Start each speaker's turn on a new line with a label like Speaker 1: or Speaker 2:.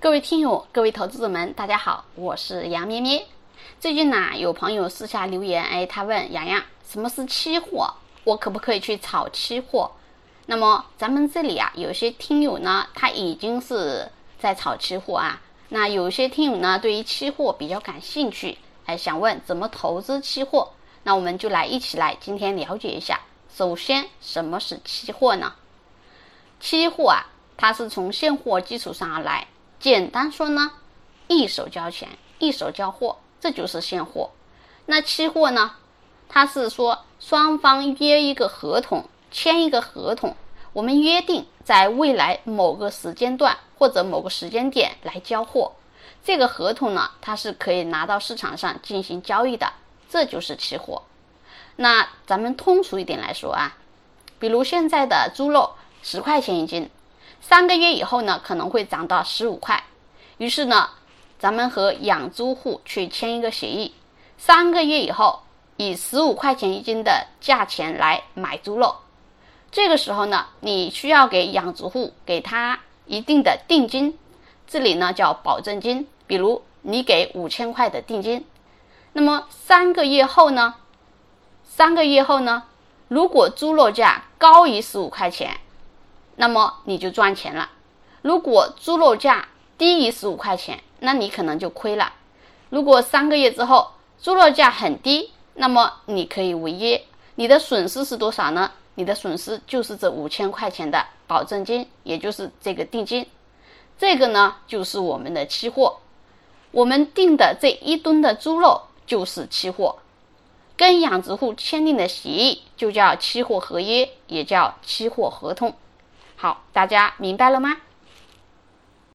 Speaker 1: 各位听友、各位投资者们，大家好，我是杨咩咩。最近呢，有朋友私下留言，哎，他问洋洋，什么是期货？我可不可以去炒期货？那么咱们这里啊，有些听友呢，他已经是在炒期货啊。那有些听友呢，对于期货比较感兴趣，哎，想问怎么投资期货？那我们就来一起来今天了解一下。首先，什么是期货呢？期货啊，它是从现货基础上而来。简单说呢，一手交钱，一手交货，这就是现货。那期货呢，它是说双方约一个合同，签一个合同，我们约定在未来某个时间段或者某个时间点来交货。这个合同呢，它是可以拿到市场上进行交易的，这就是期货。那咱们通俗一点来说啊，比如现在的猪肉十块钱一斤。三个月以后呢，可能会涨到十五块。于是呢，咱们和养猪户去签一个协议，三个月以后以十五块钱一斤的价钱来买猪肉。这个时候呢，你需要给养猪户给他一定的定金，这里呢叫保证金。比如你给五千块的定金，那么三个月后呢，三个月后呢，如果猪肉价高于十五块钱。那么你就赚钱了。如果猪肉价低于十五块钱，那你可能就亏了。如果三个月之后猪肉价很低，那么你可以违约，你的损失是多少呢？你的损失就是这五千块钱的保证金，也就是这个定金。这个呢，就是我们的期货。我们定的这一吨的猪肉就是期货，跟养殖户签订的协议就叫期货合约，也叫期货合同。好，大家明白了吗？